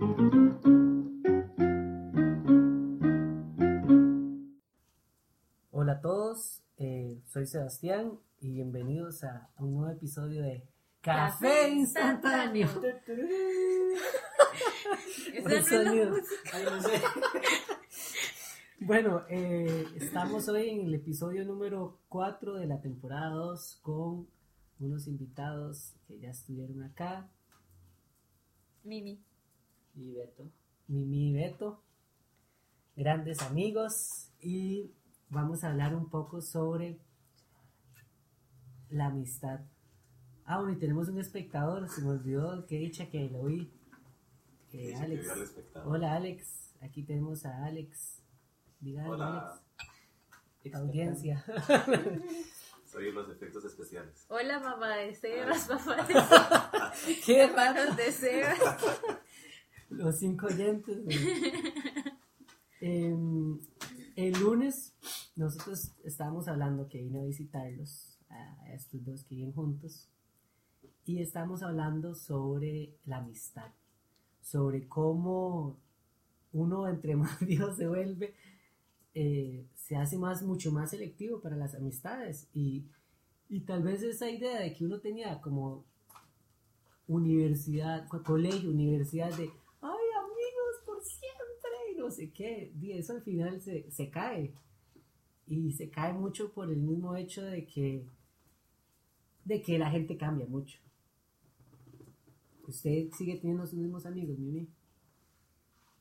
Hola a todos, eh, soy Sebastián y bienvenidos a un nuevo episodio de Café, Café Instantáneo. Sonido. Ay, no sé. Bueno, eh, estamos hoy en el episodio número 4 de la temporada 2 con unos invitados que ya estuvieron acá, Mimi. Y Beto, Mimi y Beto, grandes amigos, y vamos a hablar un poco sobre la amistad. Ah, bueno, y tenemos un espectador, se me olvidó, que dicha que lo vi. Eh, que Alex. Hola Alex, aquí tenemos a Alex. Diga Hola. Alex. Audiencia. Soy los efectos especiales. Hola, mamá de Sebas, papá de Sebas, Qué hermanos de Sebas. Los cinco oyentes. Em, el lunes nosotros estábamos hablando que vine a visitarlos, a estos dos que viven juntos, y estábamos hablando sobre la amistad, sobre cómo uno entre más viejo se vuelve, eh, se hace más, mucho más selectivo para las amistades y, y tal vez esa idea de que uno tenía como universidad, co- colegio, universidad de, ay amigos por siempre, y no sé qué, y eso al final se, se cae. Y se cae mucho por el mismo hecho de que, de que la gente cambia mucho. ¿Usted sigue teniendo sus mismos amigos, Mimi?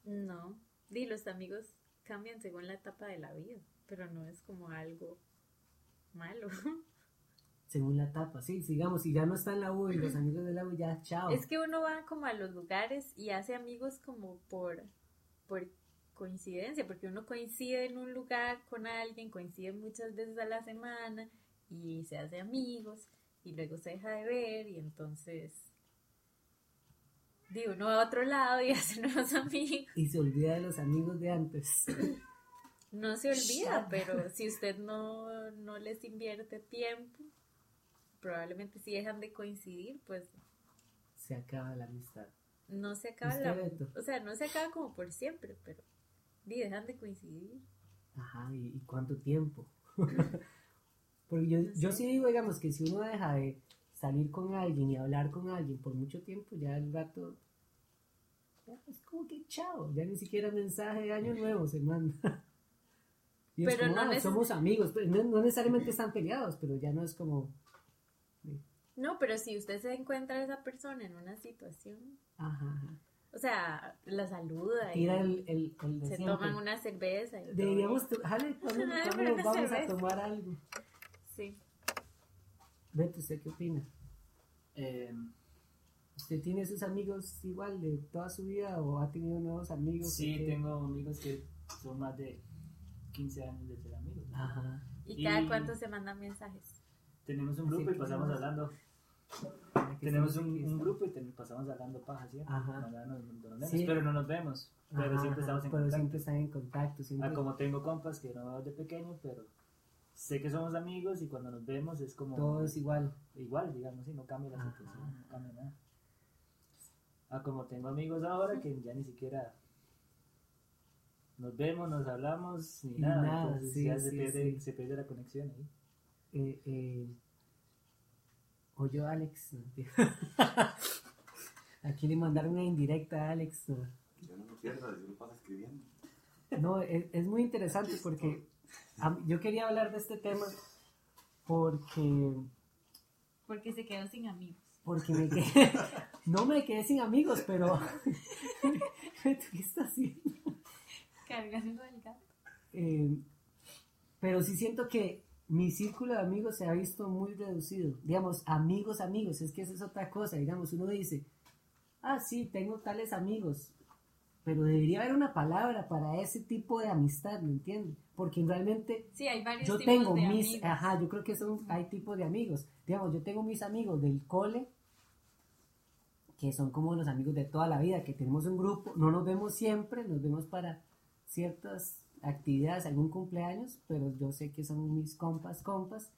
No, di, los amigos cambian según la etapa de la vida, pero no es como algo malo. Según la etapa, sí, sigamos, si ya no está en la U y los amigos de la U ya, chao. Es que uno va como a los lugares y hace amigos como por, por coincidencia, porque uno coincide en un lugar con alguien, coincide muchas veces a la semana y se hace amigos y luego se deja de ver y entonces digo, uno va a otro lado y hace nuevos amigos. Y se olvida de los amigos de antes. No se olvida, pero si usted no, no les invierte tiempo, probablemente si dejan de coincidir, pues Se acaba la amistad. no se acaba ¿Usted, la... O sea, no se acaba como por siempre, pero di, dejan de coincidir. Ajá, ¿y, y cuánto tiempo? Porque yo, No yo sí digo, digamos, que si uno deja de salir con alguien y hablar con alguien por mucho tiempo, ya el rato ya es como que chao, ya ni siquiera mensaje de año nuevo se manda. Y es Pero como, no "Ah, somos amigos, pero no, no necesariamente están peleados, pero ya no es como, No, pero si usted se encuentra a esa persona en una situación, ajá, ajá. O sea, la saluda y Tira el, el, el de se siempre. toman una cerveza. Y. Deberíamos, jale, ¿cuándo- Ay, cuándo pero nos una vamos a tomar algo? Sí. Beto, ¿usted qué opina? Eh, ¿Usted tiene sus amigos igual de toda su vida o ha tenido nuevos amigos? sí, que- tengo amigos que son más de 15 años de ser amigos. ¿no? Ajá. ¿Y cada Y- cuánto se mandan mensajes? Tenemos un grupo Sí, y pasamos tenemos- hablando. Tenemos se- un, un se- grupo y te- pasamos hablando paja, ¿sí? Ajá. Nos Sí. Pero no nos vemos. Pero Ajá, siempre estamos en pero contacto. siempre están en contacto. Siempre... Ah, como tengo compas que no veo de pequeño, pero sé que somos amigos y cuando nos vemos es como Todo es igual. igual, digamos, sí, no cambia la Ajá. situación, no cambia nada. Ah, como tengo amigos ahora que ya ni siquiera nos vemos, nos hablamos, ni nada, nada, entonces sí, ya se, sí, pierde, sí. se pierde la conexión ahí. Eh, eh, o yo, Alex. Aquí le mandaron una indirecta a Alex. ¿no? Yo no me pierdo, yo me paso escribiendo. No, es, es muy interesante porque a- yo quería hablar de este tema porque, Porque se quedó sin amigos. porque me quedé, no me quedé sin amigos, pero ¿qué estás haciendo? Cargando el gato. Eh, pero sí siento que mi círculo de amigos se ha visto muy reducido. Digamos, amigos, amigos, es que esa es otra cosa. Digamos, uno dice, ah, sí, tengo tales amigos, pero debería haber una palabra para ese tipo de amistad, ¿me entiendes? Porque realmente Sí, hay varios yo tipos tengo de mis, amigos. ajá, yo creo que son, hay tipos de amigos. Digamos, yo tengo mis amigos del cole, que son como los amigos de toda la vida, que tenemos un grupo, no nos vemos siempre, nos vemos para ciertas actividades, algún cumpleaños, pero yo sé que son mis compas, compas,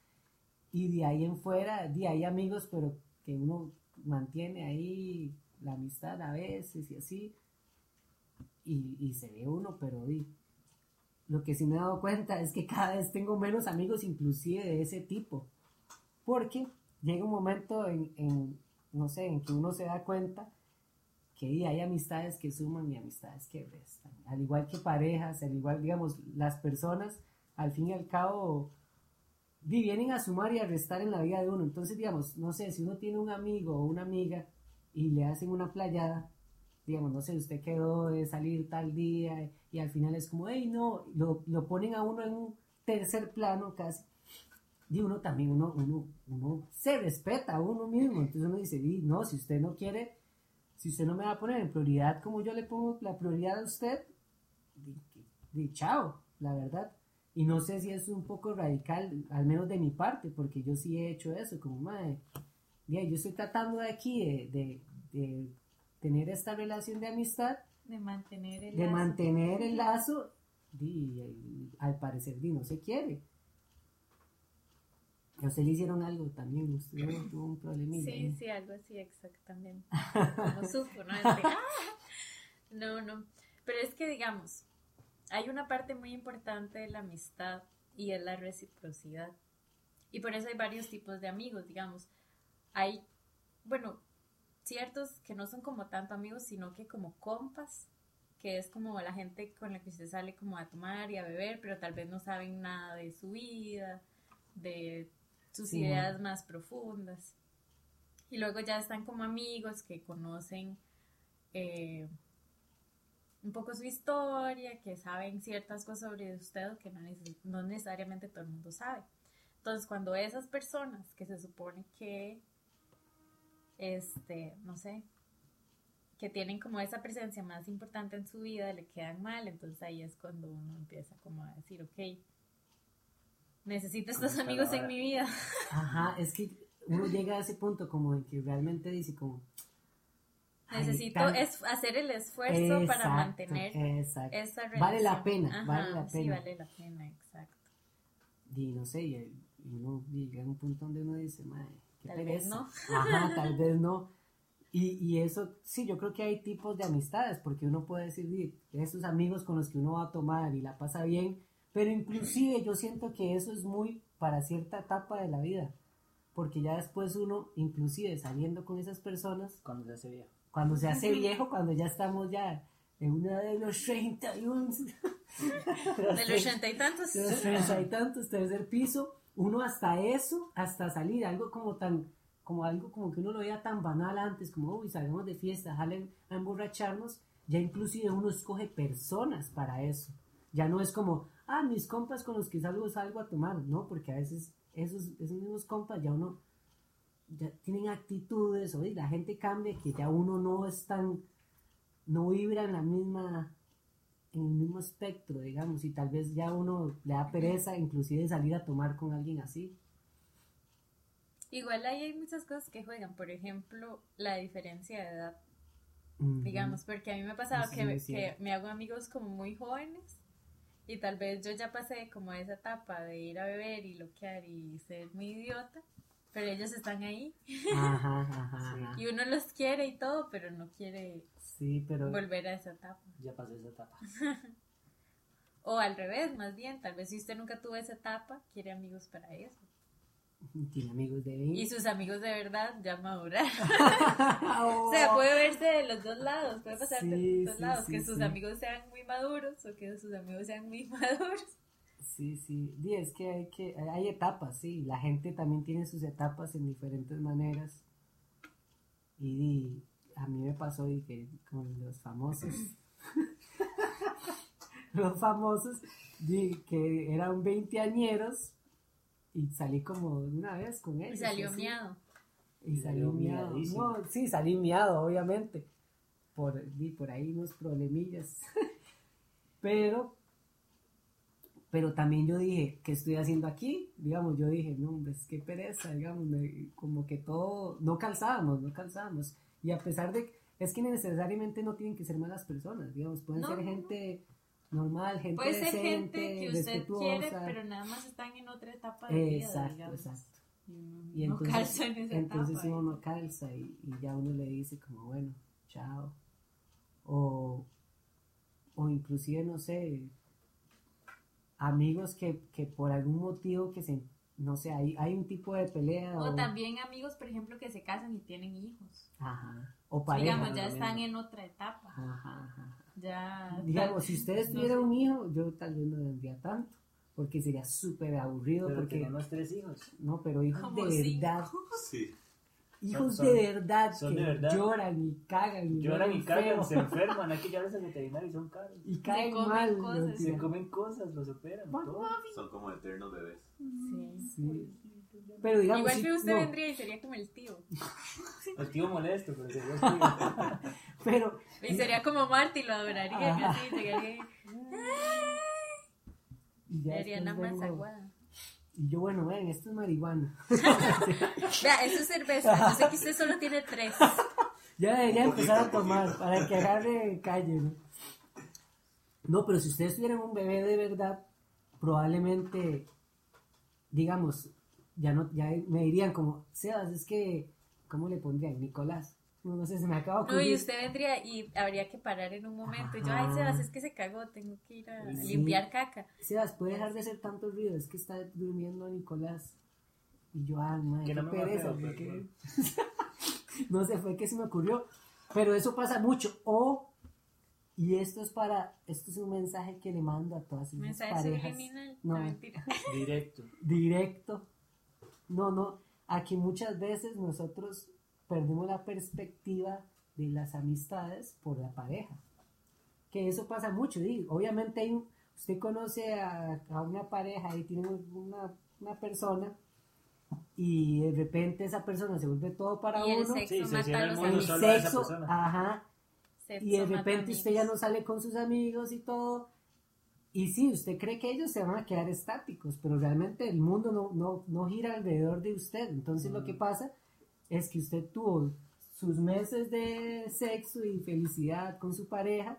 y de ahí en fuera, de ahí amigos, pero que uno mantiene ahí la amistad a veces y así, y, y se ve uno, pero di, lo que sí me he dado cuenta es que cada vez tengo menos amigos inclusive de ese tipo. Porque llega un momento en, en, no sé, en que uno se da cuenta que hay amistades que suman y amistades que restan. Al igual que parejas, al igual, digamos, las personas, al fin y al cabo, vienen a sumar y a restar en la vida de uno. Entonces, digamos, no sé, si uno tiene un amigo o una amiga y le hacen una playada, digamos, no sé, usted quedó de salir tal día y al final es como, hey, no, lo, lo ponen a uno en un tercer plano casi. Y uno también, uno, uno, uno se respeta a uno mismo. Entonces uno dice, di, no, si usted no quiere, si usted no me va a poner en prioridad como yo le pongo la prioridad a usted, di chao, la verdad. Y no sé si es un poco radical, al menos de mi parte, porque yo sí he hecho eso, como, madre, ya, yo estoy tratando de aquí de, de, de tener esta relación de amistad, De mantener el de lazo. mantener el lazo, di, y al parecer di, no se quiere. A usted le hicieron algo también, usted no tuvo un problemilla. Sí, ¿no? sí, algo así, exactamente. No supo, ¿no? Este, ¡ah! No, no. Pero es que, digamos, hay una parte muy importante de la amistad y es la reciprocidad. Y por eso hay varios tipos de amigos, digamos. Hay, bueno, ciertos que no son como tanto amigos, sino que como compas, que es como la gente con la que usted sale como a tomar y a beber, pero tal vez no saben nada de su vida, de sus Sí. ideas más profundas. Y luego ya están como amigos que conocen eh, un poco su historia, que saben ciertas cosas sobre usted que no, neces- no necesariamente todo el mundo sabe. Entonces, cuando esas personas que se supone que, este, no sé, que tienen como esa presencia más importante en su vida, le quedan mal, entonces ahí es cuando uno empieza como a decir, ok, necesito estos amigos en mi vida. Ajá, es que uno llega a ese punto como en que realmente dice como... "Ay, Necesito es hacer el esfuerzo para Exacto, mantener exacto. esa relación. Vale la pena, Ajá, vale la Sí, pena. vale la pena, exacto. Y no sé, y, y uno llega a un punto donde uno dice, madre, qué Tal vez pereza. no. Ajá, tal vez no. Y, y eso, sí, yo creo que hay tipos de amistades, porque uno puede decir, esos amigos con los que uno va a tomar y la pasa bien, pero inclusive yo siento que eso es muy para cierta etapa de la vida, porque ya después uno, inclusive saliendo con esas personas, Cuando se hace viejo. cuando se hace viejo, cuando ya estamos ya en una de los 31, De los ochenta y tantos. de los treinta y tantos, tercer piso, uno hasta eso, hasta salir, algo como tan, como algo como que uno lo veía tan banal antes, como, uy, salgamos de fiesta, jalen a emborracharnos, ya inclusive uno escoge personas para eso. Ya no es como, ah, mis compas con los que salgo, salgo a tomar, ¿no? Porque a veces esos, esos mismos compas ya uno, ya tienen actitudes, oye, la gente cambia, que ya uno no es tan, no vibra en la misma, en el mismo espectro, digamos, y tal vez ya uno le da pereza inclusive salir a tomar con alguien así. Igual ahí hay muchas cosas que juegan, por ejemplo, la diferencia de edad, digamos, porque a mí me ha pasado sí que me hago amigos como muy jóvenes y tal vez yo ya pasé como esa etapa de ir a beber y loquear y ser muy idiota, pero ellos están ahí Ajá, ajá, ajá. y uno los quiere y todo, pero no quiere Sí, pero volver a esa etapa. Ya pasó esa etapa. O al revés, más bien, tal vez si usted nunca tuvo esa etapa, quiere amigos para eso. Tiene amigos de Y 20. sus amigos de verdad ya maduraron. Oh. O sea, puede verse de los dos lados, puede pasar de los dos sí, lados, sí, que sus amigos sean muy maduros o que sus amigos sean muy maduros. Sí, sí, Di, es que hay que hay etapas, sí, la gente también tiene sus etapas en diferentes maneras. Y a mí me pasó y que con los famosos los famosos di, que eran veinteañeros y salí como de una vez con Y ellos. salió así. miado. Y salí Salió miado. No, sí, salí miado, obviamente. Por, di, por ahí unos problemillas. pero, pero también yo dije, ¿qué estoy haciendo aquí? Digamos, yo dije, no, hombre, es que pereza, digamos, me- como que todo, no calzábamos, no calzábamos. Y a pesar de, es que necesariamente no tienen que ser malas personas, digamos, pueden No, ser no. Gente normal, gente Puede ser decente, gente que usted quiere, pero nada más están en otra etapa de vida. Exacto, digamos. exacto. Y uno Y no entonces, calza en esa entonces etapa. uno no calza y, y ya uno le dice como, bueno, chao. O, o inclusive, no sé, amigos que, que por algún motivo que se, no sé, hay, hay un tipo de pelea O también amigos, por ejemplo, que se casan y tienen hijos. Ajá, o pareja. Digamos, ya están en otra etapa. Ajá, ajá. Ya. Digamos, si ustedes no tuvieran sé. un hijo, yo tal vez no tendría tanto, porque sería súper aburrido, Pero porque, tenemos tres hijos. no, pero hijos de cinco. verdad, Sí. hijos Son- de verdad son que de verdad. lloran y cagan y Lloran y cagan, feo, se enferman, hay que llevarlos al veterinario y son caros. y caen comen mal. cosas. ¿no? Se comen cosas, los operan, todo. Son como eternos bebés. Sí. Sí. Pero digamos, Igual que usted no, vendría y sería como el tío. El tío molesto, pero sería el tío. Pero Y sería como Marty, lo adoraría. que Ajá. así llegaría y ya haría una vengo- y yo, bueno, ven, esto es marihuana. Vea, eso es cerveza. Yo sé que usted solo tiene tres. Ya debería empezar a tomar para que agarre calle, ¿no? No, pero si ustedes tuvieran un bebé de verdad, probablemente, digamos, ya no, ya me dirían como, Sebas, es que, ¿cómo le pondrían? Nicolás. No, no sé, se me acaba No, y usted vendría y habría que parar en un momento. Y yo, Ajá. ay, Sebas, es que se cagó, tengo que ir a Sí. limpiar caca. Sebas, puede dejar de hacer tanto ruido, es que está durmiendo Nicolás. Y yo, ah, madre, Que qué no pereza, porque- no sé, fue que se me ocurrió. Pero eso pasa mucho. O, y esto es para, esto es un mensaje que le mando a todas esas Mensaje parejas. subliminal. No. No, mentira. Directo. Directo. No, no, aquí muchas veces nosotros perdemos la perspectiva de las amistades por la pareja. Que eso pasa mucho. y obviamente hay un- usted conoce a, a una pareja y tiene una, una persona y de repente esa persona se vuelve todo para Y el uno. sexo Sí, se mata el mundo a esa sexo, persona. ajá, Sexo y de repente amigos. usted ya no sale con sus amigos y todo. Y sí, usted cree que ellos se van a quedar estáticos, pero realmente el mundo no, no, no gira alrededor de usted. Entonces lo que pasa es que usted tuvo sus meses de sexo y felicidad con su pareja,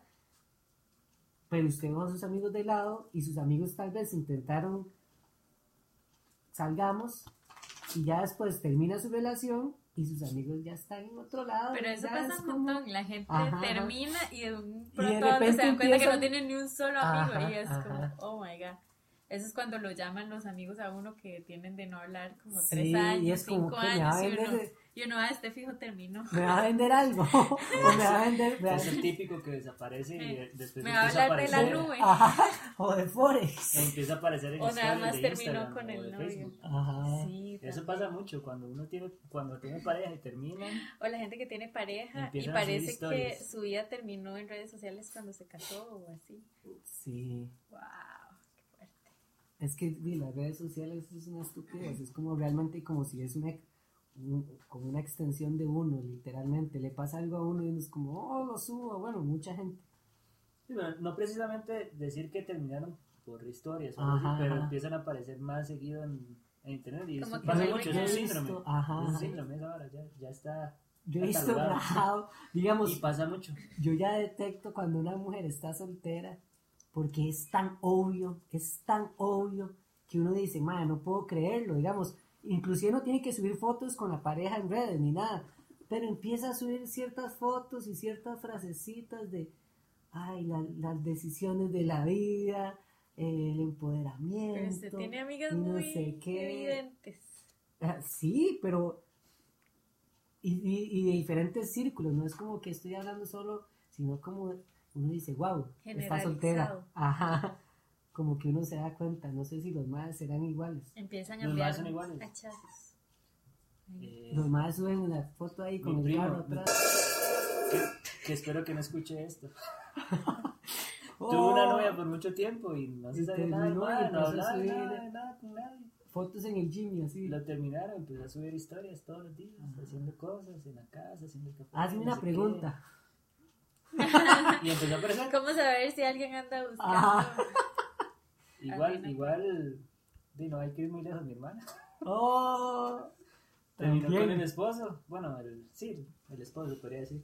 pero usted dejó a sus amigos de lado y sus amigos tal vez intentaron salgamos y ya después termina su relación y sus amigos ya están en otro lado. Pero eso pasa es un como- montón. La gente Ajá, termina y de un Y de pronto se dan cuenta que no tienen ni un solo amigo. Ajá, y es ajá. como, oh my god. Eso es cuando lo llaman los amigos a uno que tienen de no hablar como Sí, tres y años, es como cinco que años. Y uno, vender- y uno, ah, este fijo terminó. me va a vender algo o me va a vender Es el típico que desaparece y de- después Me va a empieza a hablar de la aparecer. nube. Ajá, o de Forex Empieza a aparecer en O nada más de terminó con el novio. Ajá. Sí, Eso pasa mucho cuando uno tiene cuando tiene pareja y terminan. O la gente que tiene pareja y a parece que su vida terminó en redes sociales cuando se casó o así. Sí, Wow, qué fuerte. es que di, las redes sociales es una estupidez, es como realmente como si es una, un- como una extensión de uno, literalmente. Le pasa algo a uno y uno es como, oh, lo subo, bueno, mucha gente. Sí, bueno, no precisamente decir que terminaron por historias, Ajá, pero ajá. empiezan a aparecer más seguido en, en internet y Como eso que pasa mucho, es un síndrome. ajá, Es un síndrome, esa hora ya, ya está. Yo he visto rajado, digamos, Y pasa mucho. yo ya detecto cuando una mujer está soltera porque es tan obvio, es tan obvio que uno dice, madre, no puedo creerlo, digamos, inclusive no tiene que subir fotos con la pareja en redes ni nada, pero empieza a subir ciertas fotos y ciertas frasecitas de, ay, la- las decisiones de la vida, el empoderamiento. Pero usted tiene amigas no muy sé qué. evidentes. Ah, Sí, pero. Y, y- y de diferentes círculos, no es como que estoy hablando solo, sino como uno dice, wow, está soltera. Ajá. Como que uno se da cuenta, no sé si los madres serán iguales. Empiezan a Los más son iguales. cachazos. Eh, Los madres suben una foto ahí con el primo, carro mi- atrás. que, que espero que no escuche esto. Oh, Tuve una novia por mucho tiempo y no se Y sabía nada de terminó y nada, no hablaba subir- nada, nada con nadie. Fotos en el gym y así. Lo terminaron, empezó a subir historias todos los días, haciendo cosas en la casa, haciendo café. Hazme no una qué. pregunta. Y empezó a aparecer. ¿Cómo saber si alguien anda buscando? Ajá. Igual, igual, di, no hay que ir muy lejos, mi hermana. Oh, Terminó con también. el esposo, bueno, el, sí, el esposo podría decir,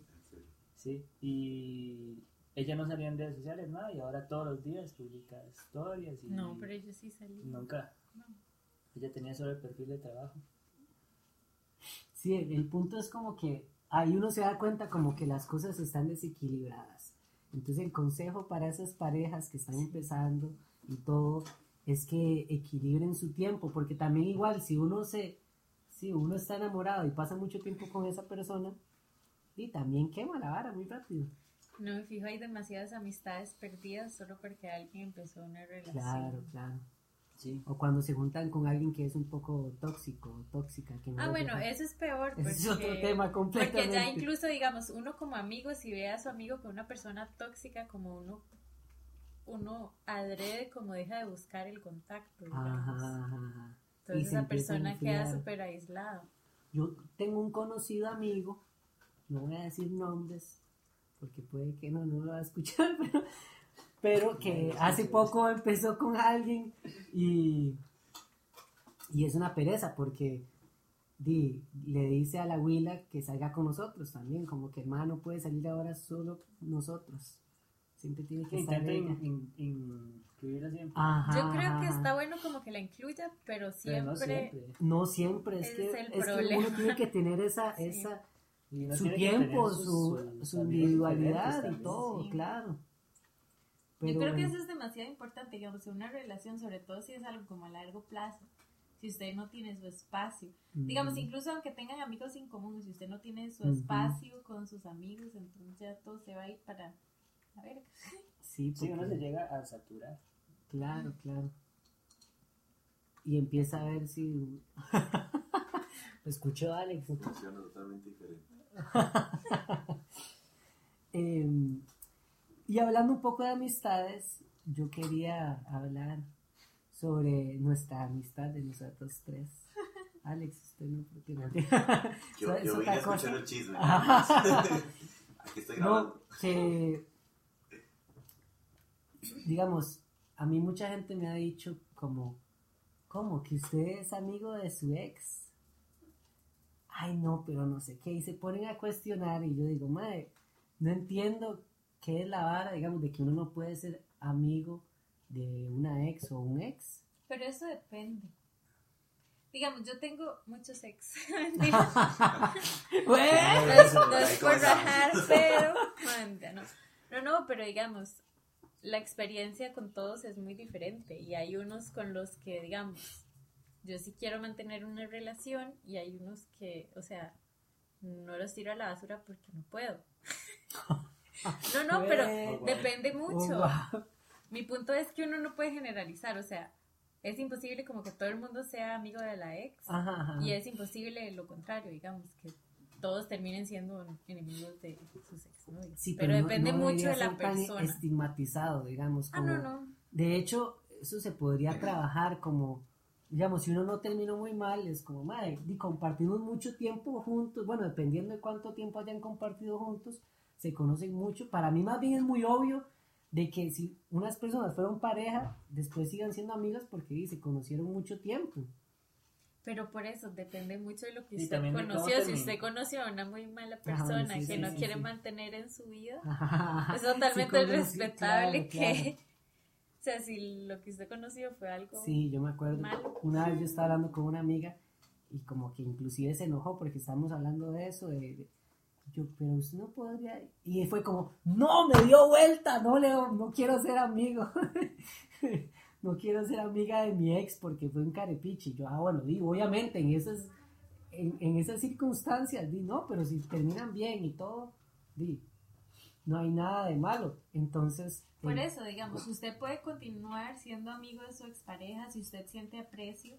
sí, y ella no salía en redes sociales, nada, y ahora todos los días publica historias y No, pero yo sí salí. nunca, No. ella tenía solo el perfil de trabajo. Sí, el, el punto es como que ahí uno se da cuenta como que las cosas están desequilibradas. Entonces el consejo para esas parejas que están empezando y todo es que equilibren su tiempo, porque también igual si uno se, si uno está enamorado y pasa mucho tiempo con esa persona, y también quema la vara muy rápido. No me fijo, hay demasiadas amistades perdidas solo porque alguien empezó una relación. Claro, claro. Sí. O cuando se juntan con alguien que es un poco tóxico o tóxica. Que no Ah, bueno, deja- eso es peor. Ese es porque- otro tema completamente. Porque ya incluso, digamos, uno como amigo, si ve a su amigo con una persona tóxica, como uno, uno adrede como deja de buscar el contacto. digamos. Ajá, ajá, ajá. Y Entonces esa persona queda súper aislada. Yo tengo un conocido amigo, no voy a decir nombres, porque puede que no, no lo va a escuchar, pero, pero que hace poco empezó con alguien y, y es una pereza porque di- le dice a la huila que salga con nosotros también, como que hermano no puede salir ahora solo nosotros, siempre tiene que estar ella. in- in- incluirla siempre. Ajá, Yo creo que está bueno como que la incluya, pero siempre... pero no siempre. No siempre, es, que, es el es que uno tiene que tener esa, Sí. esa su tiempo, su, su individualidad y todo, Sí. claro. Yo creo que eso es demasiado importante, digamos, en una relación, sobre todo si es algo como a largo plazo. Si usted no tiene su espacio, digamos, mm, incluso aunque tengan amigos en común, si usted no tiene su espacio con sus amigos, entonces ya todo se va a ir para la verga. sí, Sí, uno porque- se llega a saturar. claro, claro. Y empieza a ver si... Lo escuchó Alex. Funciona totalmente diferente. Em, y hablando un poco de amistades, yo quería hablar sobre nuestra amistad de nosotros tres. Alex, usted no porque no. Yo, yo vine a escuchar cosa. el chisme. Aquí estoy No, grabando. que digamos, a mí mucha gente me ha dicho como, ¿cómo? Que usted es amigo de su ex. Ay, no, pero no sé qué. Y se ponen a cuestionar y yo digo, madre, no entiendo qué es la vara, digamos, de que uno no puede ser amigo de una ex o un ex. Pero eso depende. Digamos, yo tengo muchos ex. Bueno, no es, no es Ahí por comenzamos. rajar, pero. Manda, no. no, no, pero digamos, la experiencia con todos es muy diferente. Y hay unos con los que, digamos, yo sí quiero mantener una relación y hay unos que, o sea, no los tiro a la basura porque no puedo. No, no, pero Bueno. depende Oh, mucho. wow. Mi punto es que uno no puede generalizar, o sea, es imposible como que todo el mundo sea amigo de la ex. Ajá, ajá. Y es imposible lo contrario, digamos, que todos terminen siendo enemigos de sus exnovios. Sí, pero, no- depende no mucho de la ser tan persona. estigmatizado, digamos. Ah, como- no, no. De hecho, eso se podría trabajar como, digamos, si uno no terminó muy mal, es como, madre, y compartimos mucho tiempo juntos, bueno, dependiendo de cuánto tiempo hayan compartido juntos, se conocen mucho. Para mí más bien es muy obvio de que si unas personas fueron pareja, después sigan siendo amigas porque se conocieron mucho tiempo. Pero por eso depende mucho de lo que usted conoció. Si usted conoció a una muy mala Ajá, persona sí, que sí, no sí, quiere mantener en su vida, es es totalmente respetable que... O sea, si lo que usted conoció fue algo... Sí, yo me acuerdo. Malo. Una vez yo estaba hablando con una amiga y como que inclusive se enojó porque estábamos hablando de eso, de, de- yo, pero usted no podría... Y fue como, no, me dio vuelta, no, Leo, no quiero ser amigo. no quiero ser amiga de mi ex porque fue un carepiche. Y yo, ah, bueno, digo, obviamente en esas, en, en esas circunstancias, di, no, pero si terminan bien y todo, di, no hay nada de malo. Entonces... Por eh, eso, digamos, usted puede continuar siendo amigo de su expareja si usted siente aprecio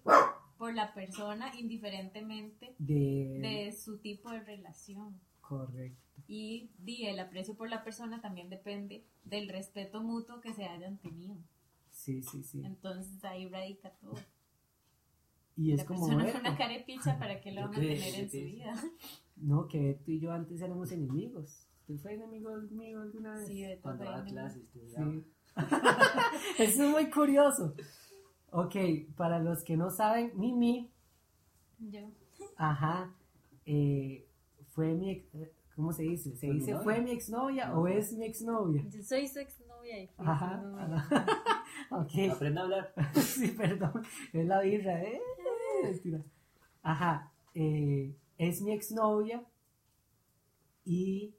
por la persona indiferentemente de, de su tipo de relación. Correcto. Y di, el aprecio por la persona también depende del respeto mutuo que se hayan tenido. Sí, sí, sí. Entonces ahí radica todo. Y es la como persona fue una carepicha para que lo va a mantener en su vida. No, que Beto y yo antes éramos enemigos. ¿Usted fue enemigo mío alguna vez? Sí, de todo Cuando clases, estudiaba. Sí. Eso es muy curioso. Ok, para los que no saben, Mimi, Yo. ajá, eh, fue mi, ex- ¿cómo se dice? ¿Se ¿Fue mi dice fue mi exnovia o es mi exnovia? Yo soy su exnovia y fui Ajá, su novia. ajá. Ok. Aprenda a hablar. sí, perdón, es la birra, ¿eh? Ajá, eh, es mi exnovia y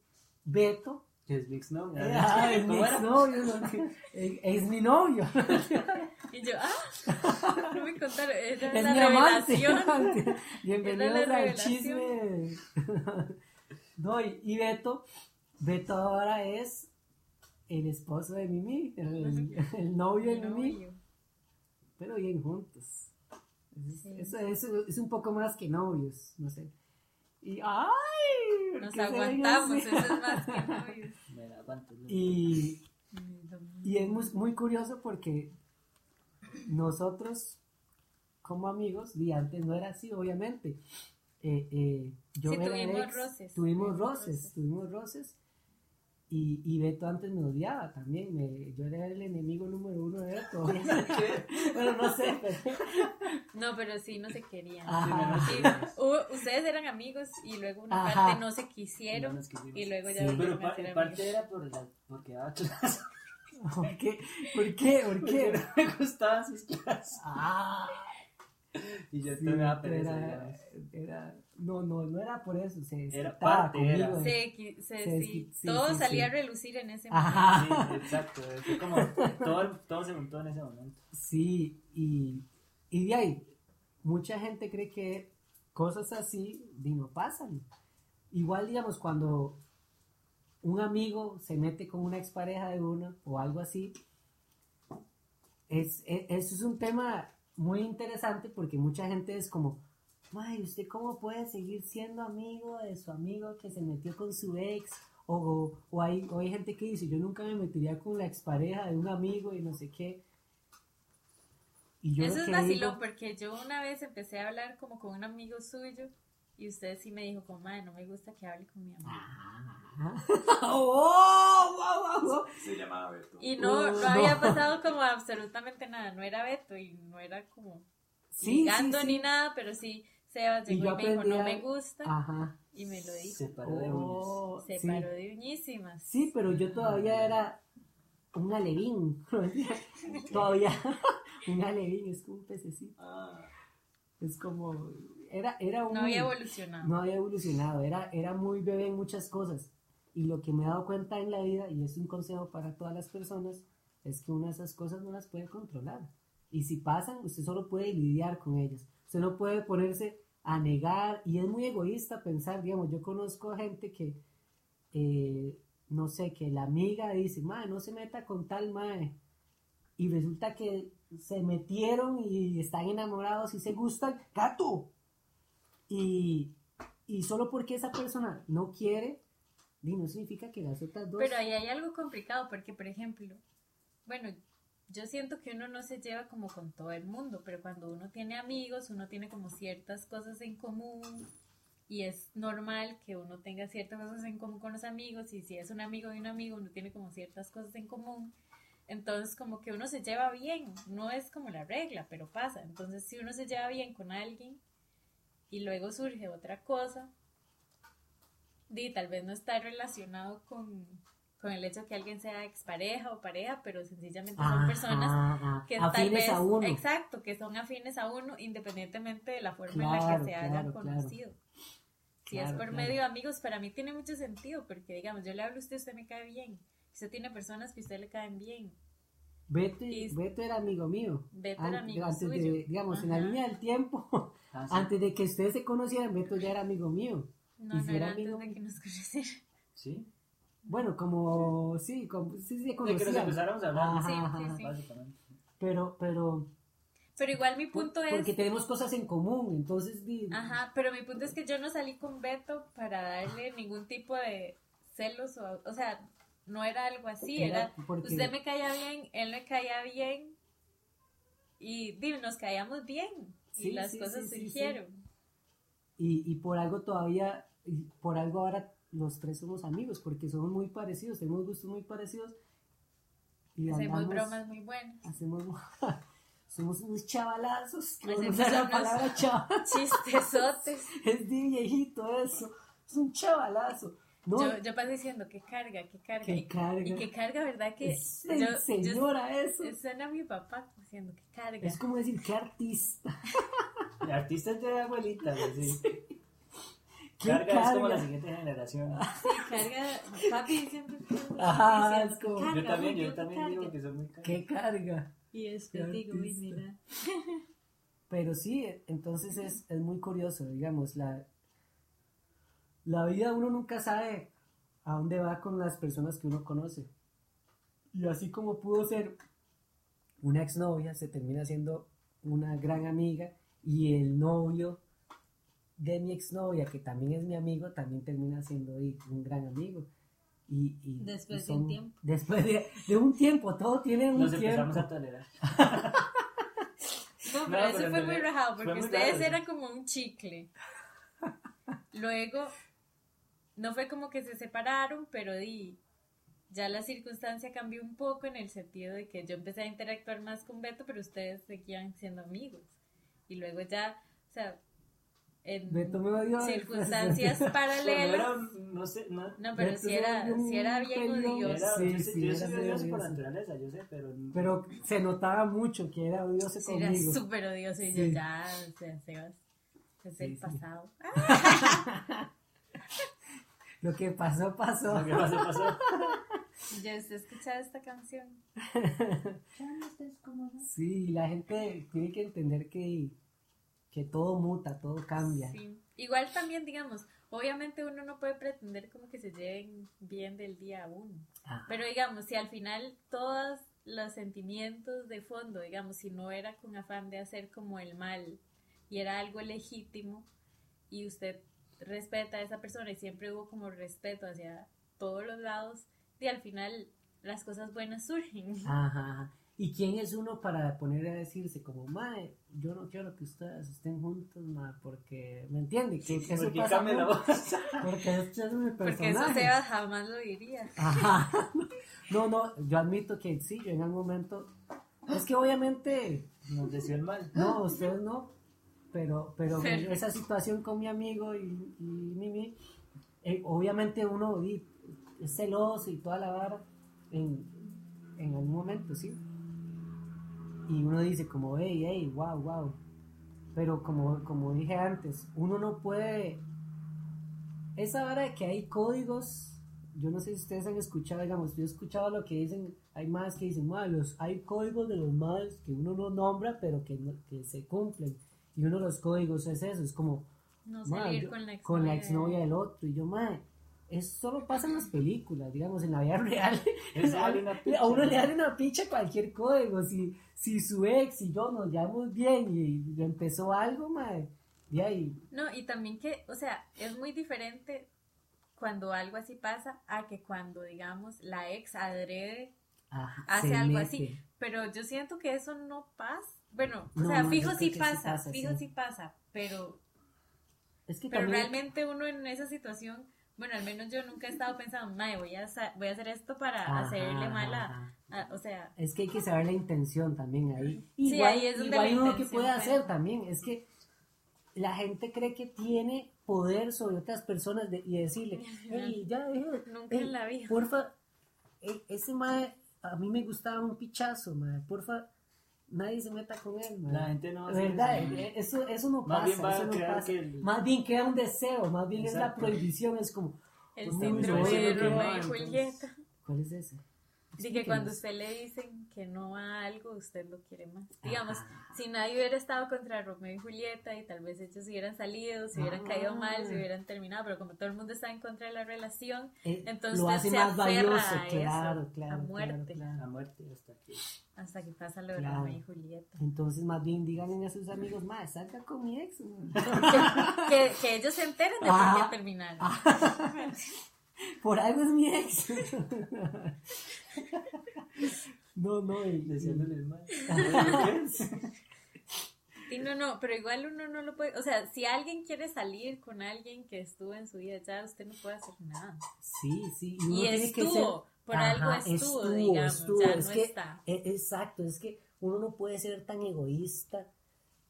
Beto Es Big Snow. Ah, es mi exnovio, no, es, es mi novio. Y yo, ah, no me contaron. Es la mi amante. revelación. Bienvenidos es la al chisme. No, y y Beto, Beto ahora es el esposo de Mimi, el, el novio de Mi Mimi, novio. pero bien juntos. Es- Sí. Eso, eso es un poco más que novios, no sé. Y ¡ay! ¿por Nos aguantamos, eso es más que novios. Me la aguanto. ¿no? Y, y es muy, muy curioso porque nosotros, como amigos, y antes no era así, obviamente. Eh, eh, yo Sí, era tuvimos ex, roces. Tuvimos roces. tuvimos roces. Y, y Beto antes me odiaba también. me- yo era el enemigo número uno de Beto. bueno, no sé, pero. No, pero sí, no se querían. Ajá. Sí, ustedes eran amigos y luego una Ajá. parte no se quisieron No y luego ya Sí. Pero a pa- ser en amigos. parte era por la, porque daba clases. ¿Por qué? ¿Por qué? ¿Por Porque qué? no me gustaban sus clases. Ah, Y yo sí, te me daba pereza, era- no, no, no era por eso. Se Era parte, conmigo. era. Se, se- Se- sí, sí, todo sí, salía sí. a relucir en ese momento. Ajá. Sí, exacto. Fue como todo, todo se montó en ese momento. Sí, y, y de ahí, mucha gente cree que cosas así no pasan. Igual, digamos, cuando un amigo se mete con una expareja de uno o algo así, es, e- eso es un tema muy interesante porque mucha gente es como, Ay, ¿usted cómo puede seguir siendo amigo de su amigo que se metió con su ex? O, o, o hay, o hay gente que dice, yo nunca me metería con la expareja de un amigo y no sé qué. Y yo Eso es que vacilón digo- porque yo una vez empecé a hablar como con un amigo suyo y usted sí me dijo como, madre, no me gusta que hable con mi amigo. Ah. ¡Oh! ¡Wow, wow, wow! Se llamaba Beto. Y no, Uh, no no. había pasado como absolutamente nada, no era Beto y no era como Sí, ligando sí, ni sí. nada, pero sí, Sebas Y llegó yo y, me dijo, aprendí no a- me gusta Ajá. y me lo dijo. Se paró de uñas. Oh, Se sí. paró de uñísimas. Sí, pero yo todavía era un alevín. todavía un alevín es como un pececito. Ah, Es como. Era, era un. No había evolucionado. no había evolucionado, era, era muy bebé en muchas cosas. Y lo que me he dado cuenta en la vida, y es un consejo para todas las personas, es que una de esas cosas no las puede controlar. Y si pasan, usted solo puede lidiar con ellas. Usted no puede ponerse a negar, y es muy egoísta pensar, digamos, yo conozco gente que, eh, no sé, que la amiga dice, mae, no se meta con tal mae. Y resulta que se metieron y están enamorados y se gustan. ¡Gato! Y, y solo porque esa persona no quiere, no significa que las otras dos. Pero ahí hay algo complicado porque, por ejemplo, bueno, yo siento que uno no se lleva como con todo el mundo, pero cuando uno tiene amigos, uno tiene como ciertas cosas en común y es normal que uno tenga ciertas cosas en común con los amigos y si es un amigo de un amigo, uno tiene como ciertas cosas en común. Entonces, como que uno se lleva bien, no es como la regla, pero pasa. Entonces, si uno se lleva bien con alguien y luego surge otra cosa, di, tal vez no está relacionado con, con el hecho que alguien sea expareja o pareja, pero sencillamente son personas ajá, que tal afines vez, a uno. exacto, que son afines a uno independientemente de la forma en la que se hayan claro, claro. conocido. Si es por claro. medio de amigos, para mí tiene mucho sentido, porque digamos, yo le hablo a usted, usted me cae bien. Usted tiene personas que a usted le caen bien. Beto, Y- Beto era amigo mío. Beto era amigo antes suyo. de, digamos, en la línea del tiempo, Ah, sí. antes de que ustedes se conocieran, Beto ya era amigo mío. No, ¿Y no si era era antes amigo? de que nos conocieran. Sí. Bueno, como, sí, como, sí, sí, se De que nos conocían. empezáramos a hablar. Ajá, Sí, ajá, sí, ajá. sí. Básicamente. Pero, pero, Pero igual mi punto es... porque tenemos cosas en común, entonces, Ajá, pero mi punto es que yo no salí con Beto para darle ningún tipo de celos o, o sea, no era algo así, Era era, porque- usted me caía bien, él me caía bien y di, nos caíamos bien y Sí, las sí, cosas sí, sí, surgieron. y, y por algo todavía, y por algo ahora los tres somos amigos, porque somos muy parecidos, tenemos gustos muy parecidos. Y Hacemos andamos- bromas muy buenas, hacemos somos unos chavalazos que a la palabra chaval chistesotes. es de viejito eso es un chavalazo no Yo, yo paso diciendo que carga, que carga, que y, carga y que carga, ¿verdad? Que es yo- de yo- señora eso suena a mi papá diciendo que carga. es como decir que artista El artista es de abuelita, sí. ¿Qué Carga, es como la siguiente generación. Sí, carga. Papi siempre. Ajá, es como- "Carga, Yo también, yo también digo cargue". que son muy cargas. ¿Qué carga? Y después Qué digo, uy, mira. Pero sí, entonces es, es muy curioso, digamos, la, la vida uno nunca sabe a dónde va con las personas que uno conoce. Y así como pudo ser una exnovia, se termina siendo una gran amiga y el novio de mi exnovia, que también es mi amigo, también termina siendo un gran amigo. Y, y- Después y de un tiempo. Después de, de un tiempo, todo tiene un Nos tiempo. empezamos a tolerar. No, No, pero eso pero fue muy rajado, fue porque muy ustedes raro. eran como un chicle. Luego, no fue como que se separaron, pero di, ya la circunstancia cambió un poco en el sentido de que yo empecé a interactuar más con Beto, pero ustedes seguían siendo amigos. Y luego ya, o sea, en Beto me odió. circunstancias paralelas. era, no sé, no, No, pero si era, si era bien odioso. era, Sí, yo, sí, yo era soy odioso por naturaleza, yo sé, pero... Pero se notaba mucho que era odioso Sí, era conmigo. súper odioso y Sí. yo ya, o sea, Sebas, es Sí, el sí. pasado. Lo que pasó, pasó. Lo que pasó, pasó. Ya usted escuchado esta canción. Sí, la gente tiene que entender que, que todo muta, todo cambia. Sí. Igual también, digamos, obviamente uno no puede pretender como que se lleven bien del día a uno. Ah, Pero digamos, si al final todos los sentimientos de fondo, digamos, si no era con afán de hacer como el mal y era algo legítimo y usted respeta a esa persona y siempre hubo como respeto hacia todos los lados y al final las cosas buenas surgen. Ajá, ajá. ¿Y quién es uno para poner a decirse como, mae, yo no quiero que ustedes estén juntos, mae, porque, ¿me entiende? Que eso Porque pasa la voz. Porque este es mi Porque eso personaje. Sebas jamás lo diría. Ajá. No, no, yo admito que sí, yo en algún momento... Es que obviamente Nos deseó el mal. No, ustedes no. Pero, pero esa situación con mi amigo y, y Mimi, eh, obviamente uno es celoso y toda la vara en, en algún momento, sí. Y uno dice como, hey, hey, wow, wow. Pero como, como dije antes, uno no puede... Esa vara de que hay códigos, yo no sé si ustedes han escuchado, digamos, yo he escuchado lo que dicen, hay más que dicen, "Ma, los, hay códigos de los males que uno no nombra, pero que, no- que se cumplen. Y uno de los códigos es eso, es como, No "Ma, salir yo- con la exnovia. exnovia del otro. Y yo, madre, eso solo pasa en las películas, digamos, en la vida real. Es darle una picha. a uno le dan una picha cualquier código. Si, si su ex y yo nos llevamos bien y empezó algo, madre, y ahí, No, y también que, o sea, es muy diferente cuando algo así pasa a que cuando, digamos, la ex adrede, ajá, Hace algo mete. así. pero yo siento que eso no pasa. Bueno, o No, sea, no, fijo sí que sí pasa, pasa, fijo sí. sí pasa, pero, Es que pero también, realmente uno en esa situación, bueno, al menos yo nunca he estado pensando, mae, voy a, voy a hacer esto para Ajá, hacerle mal a, o sea, Es que hay que saber la intención también ahí. Sí, Igual, ahí es donde igual uno que puede hacer cuenta. también es que la gente cree que tiene poder sobre otras personas de- y decirle, hey, ya, deja- Nunca hey, en la vida. Porfa, e- ese mae, a mí me gustaba un pichazo, mae, porfa, nadie se meta con él, mae. La gente no va a hacer ¿Verdad? eso. Eh, Eso, eso no Más pasa, bien va eso a no pasa. que el- Más bien crea un deseo, más bien es la Exacto. prohibición, es como, el Uy, síndrome de Romeo y Julieta. ¿cuál es ese? Así que cuando usted le dicen que no a algo, usted lo quiere más. Digamos, si nadie hubiera estado contra Romeo y Julieta y tal vez ellos hubieran salido, se hubieran caído mal, se Ah. hubieran terminado, pero como todo el mundo está en contra de la relación, Eh, entonces lo hace se más aferra valioso, a eso, claro, a claro, muerte. claro, claro. La muerte hasta que... hasta que pasa lo de. Romeo y Julieta. Entonces, más bien díganle a sus amigos, más salga con mi ex. mae". que, que ellos se enteren de Ah. por qué terminaron. Por algo es mi ex. no, no, y- Deseándole el mal. Sí, no, no, pero igual uno no lo puede, o sea, si alguien quiere salir con alguien que estuvo en su vida, ya usted no puede hacer nada. Sí, sí. uno Y tiene que ser- estuvo, por algo Ajá, estuvo, digamos, estuvo, ya es no que- está. e- exacto, es que uno no puede ser tan egoísta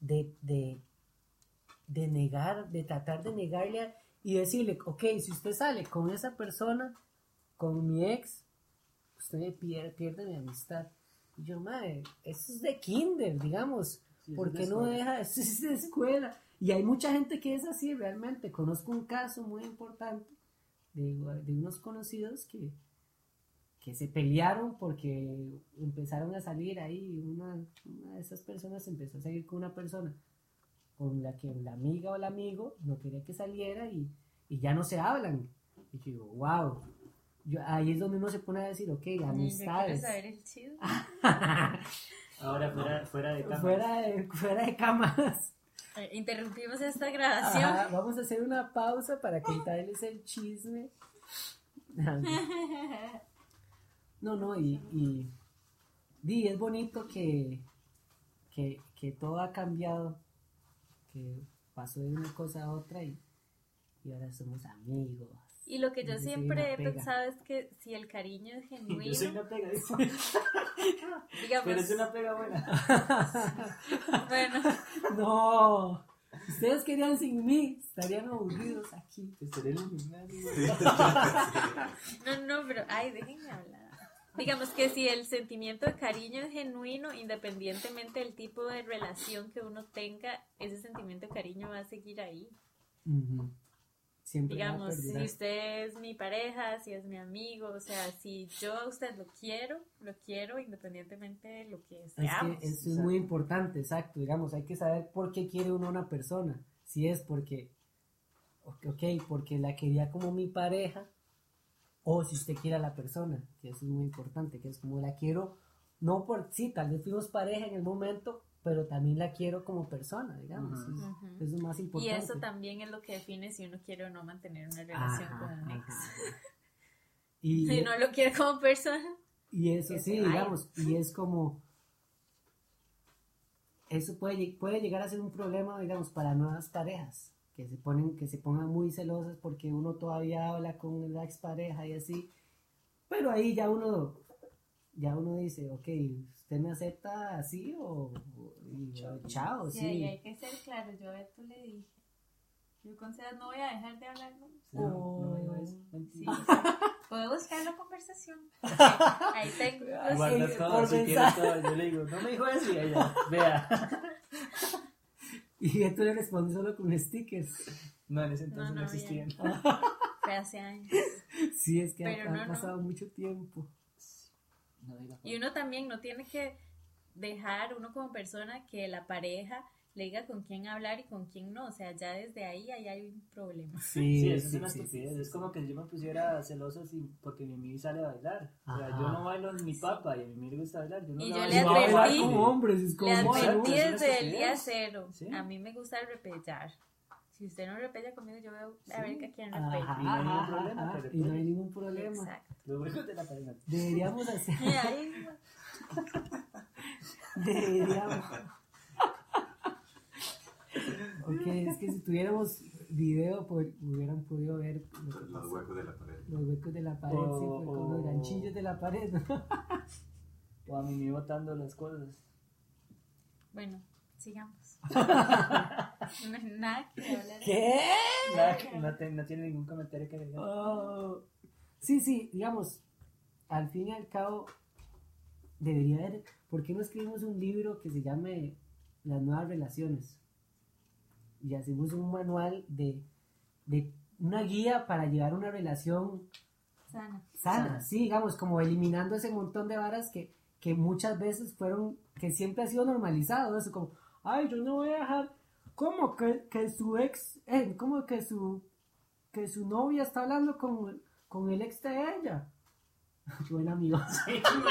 de, de, de negar, de tratar de negarle a- y decirle, ok, si usted sale con esa persona, con mi ex, usted me pierde, pierde mi amistad. Y yo, madre, eso es de kinder, digamos. Sí, eso ¿Por es de qué no deja? Eso es de escuela. Y hay mucha gente que es así realmente. Conozco un caso muy importante de, de unos conocidos que, que se pelearon porque empezaron a salir ahí. Una, una de esas personas empezó a salir con una persona con la que la amiga o el amigo no quería que saliera y, y ya no se hablan. Y yo digo, wow. Yo, ahí es donde uno se pone a decir, ok, amistades. saber el chisme. Ahora fuera, fuera de cámara. fuera, de, fuera de cámaras. Eh, Interrumpimos esta grabación. Ajá, vamos a hacer una pausa para contarles el chisme. No, no, y, y, y es bonito que, que, que todo ha cambiado, que pasó de una cosa a otra y, y ahora somos amigos. Y lo que yo siempre he pega. pensado es que si el cariño es Yo soy genuino, una pega, digamos, pero es una pega buena. bueno, No, ustedes querían sin mí, estarían aburridos aquí. Estaré iluminado. no, no, pero, ay, déjenme hablar. Digamos que si el sentimiento de cariño es genuino, independientemente del tipo de relación que uno tenga, ese sentimiento de cariño va a seguir ahí. Ujú. Siempre Digamos, si usted es mi pareja, si es mi amigo, o sea, si yo a usted lo quiero, lo quiero independientemente de lo que Es seamos. que eso es muy importante, exacto. Digamos, hay que saber por qué quiere uno a una persona. Si es porque, ok, porque la quería como mi pareja, o si usted quiere a la persona, que eso es muy importante, que es como la quiero, no por, sí, tal vez fuimos pareja en el momento, pero también la quiero como persona, digamos. Ujú. es, Ujú. es lo más Y importante. eso también es lo que define si uno quiere o no mantener una relación Ajá, con un ex. Y, Si no lo quiere como persona, Y eso sí, vaya. digamos, y es como, eso puede, puede llegar a ser un problema, digamos, para nuevas parejas, que se ponen, que se pongan muy celosas porque uno todavía habla con la expareja y así, pero ahí ya uno, ya uno dice, ok, ¿usted me acepta así o, o- y- chao? y sí. hay que ser claro. Yo a Beto le dije, yo con Sebas no voy a dejar de hablar nunca. No, no me digo eso. Sí, puedo buscar la conversación. Ahí tengo. Ay, Guarda sí, todo, por si todo. Yo le digo, no me dijo eso y ella, vea. Y tú le respondes solo con stickers. No, en ese entonces No, no, no, existían. Fue hace años. Sí, es que ha, Pero ha no, no. pasado mucho tiempo. Y uno también no tiene que dejar, uno como persona, que la pareja le diga con quién hablar y con quién no. O sea, ya desde ahí, ahí hay un problema. Sí, Sí, eso es una sí, estupidez. sí, es como que yo me pusiera celoso si, porque mi amigo sale a bailar. O sea, yo no bailo ni papa y a mi amigo le gusta bailar. Yo no Y yo le advertí- como hombres, es como Le advertí desde el día cero. Sí. A mí me gusta el repellar. Si usted no repella conmigo, yo veo a ver que a quién Ajá, repella. Y no hay ningún problema, ajá, y no hay pues- ningún problema. Exacto. Los huecos de la pareja. Deberíamos hacer, Y ahí, deberíamos. Ok, es que si tuviéramos video, pues hubieran podido ver lo que Los pasó. huecos de la pared. los huecos de la pared, sí, fue con los Oh. ganchillos de la pared. ¿no? O a mí botando las cosas. Bueno, sigamos. No nada que hablar. ¿Qué? Nada no, te- no tiene ningún comentario que agregar. Oh. Sí, sí, digamos, al fin y al cabo, debería haber, ¿por qué no escribimos un libro que se llame Las nuevas relaciones? Y hacemos un manual de, de una guía para llevar una relación Sana. sana, Sana. sí, digamos, como eliminando ese montón de varas que, que muchas veces fueron, que siempre ha sido normalizado, eso como, ay, yo no voy a dejar, como que, que su ex, eh, como que su, que su novia está hablando con, con el ex de ella. Buen amigo.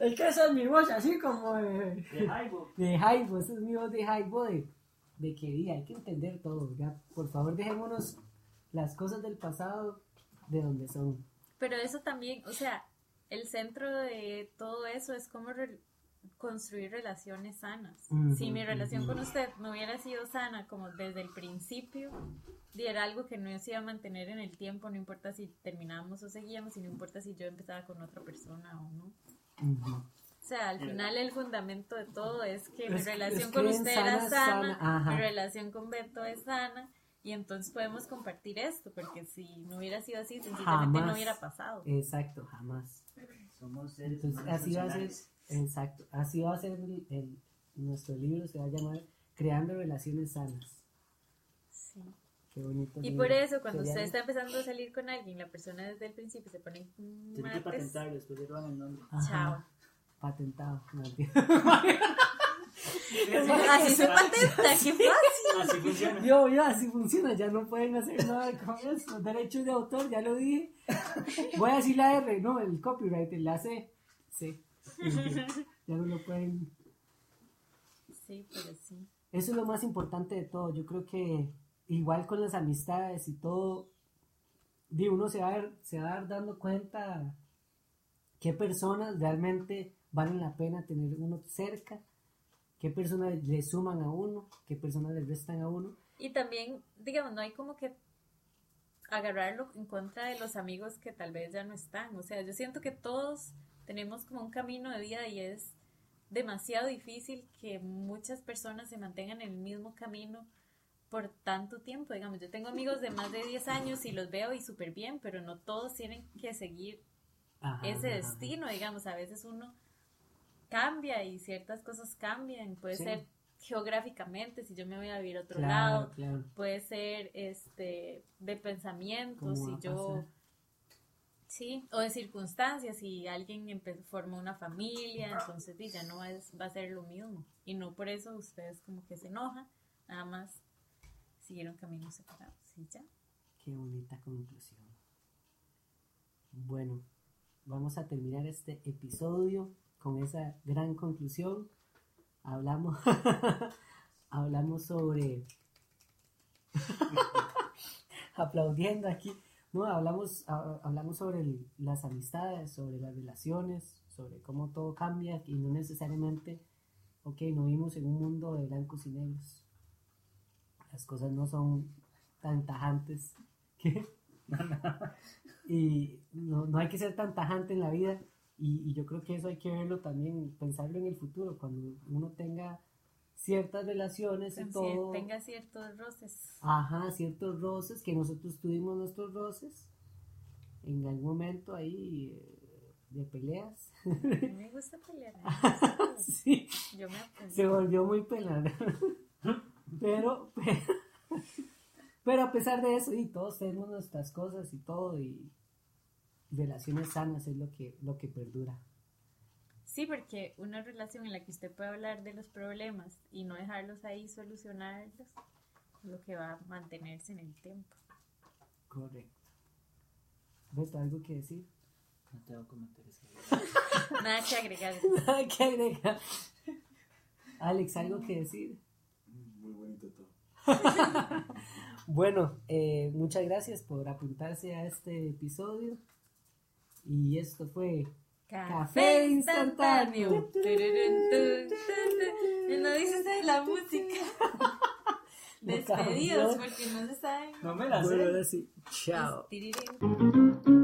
es que esa es mi voz, así como de, De Jaibo. de Jaibo, esa es mi voz de Jaibo, de, de que di, hay que entender todo, ya, por favor dejémonos las cosas del pasado de donde son. Pero eso también, o sea, el centro de todo eso es cómo re- construir relaciones sanas. Ujú, si mi relación ujú. con usted no hubiera sido sana como desde el principio, era algo que no se iba a mantener en el tiempo, no importa si terminábamos o seguíamos, y no importa si yo empezaba con otra persona o no. Ujú. O sea, al final el fundamento de todo es que mi Es- relación es con usted sana, era sana, sana, mi relación con Beto es sana, y entonces podemos compartir esto, porque si no hubiera sido así, sencillamente no Jamás. hubiera pasado. Exacto, jamás. Somos seres Entonces, humanos así va a ser, exacto, así va a ser el, el- nuestro libro, se va a llamar creando relaciones sanas. Sí. Qué bonito. Y libro. por eso, cuando Sería- usted está empezando a salir con alguien, la persona desde el principio se pone Tiene que mates. patentarlo, después le roban el nombre. Ajá, Chao. Patentado. no. Así se patenta, qué fácil. Así funciona. Yo, yo, así funciona, ya no pueden hacer nada con eso. Los derechos de autor, ya lo dije. Voy a decir la R, no, el copyright, la C. Sí. Ya no lo pueden. Sí, pero sí. Eso es lo más importante de todo. Yo creo que igual con las amistades y todo, di, uno se va, a dar, se va a dar dando cuenta qué personas realmente valen la pena tener uno cerca, qué personas le suman a uno, qué personas le restan a uno. Y también, digamos, no hay como que agarrarlo en contra de los amigos que tal vez ya no están. O sea, yo siento que todos tenemos como un camino de vida y es demasiado difícil que muchas personas se mantengan en el mismo camino por tanto tiempo. Digamos, yo tengo amigos de más de 10 años y los veo y súper bien, pero no todos tienen que seguir Ajá, ese ajá, destino, digamos, a veces uno cambia y ciertas cosas cambian, puede Sí. ser geográficamente, si yo me voy a vivir a otro Claro, lado, claro. puede ser este de pensamientos, ¿Cómo va si yo sí, o de circunstancias, si alguien formó una familia, entonces ya no es, va a ser lo mismo, y no por eso ustedes como que se enojan, nada más siguieron caminos separados, y ya. Qué bonita conclusión. Bueno, vamos a terminar este episodio con esa gran conclusión. Hablamos, hablamos sobre aplaudiendo aquí. No, hablamos, ha- hablamos sobre el- las amistades, sobre las relaciones, sobre cómo todo cambia y no necesariamente, ok, no vivimos en un mundo de blancos y negros. Las cosas no son tan tajantes que y no, no hay que ser tan tajante en la vida y, y yo creo que eso hay que verlo también, pensarlo en el futuro, cuando uno tenga ciertas relaciones y Con todo, tenga ciertos roces. ajá, ciertos roces, que nosotros tuvimos nuestros roces en algún momento ahí eh, de peleas, A mí me gusta pelear. sí, Yo me se volvió muy pelada. pero, pero, pero a pesar de eso, y todos tenemos nuestras cosas y todo, y relaciones sanas es lo que, lo que perdura. Sí, porque una relación en la que usted puede hablar de los problemas y no dejarlos ahí, solucionarlos, es lo que va a mantenerse en el tiempo. Correcto. ¿Ves algo que decir? No tengo comentarios. Nada que agregar. Nada que agregar. Alex, ¿algo que decir? Muy bonito todo. Bueno, eh, muchas gracias por apuntarse a este episodio. Y esto fue Café instantáneo. No dices de la música. Despedidos porque no se saben. No me la sé. Bueno, ahora sí. Chao. Tirirín.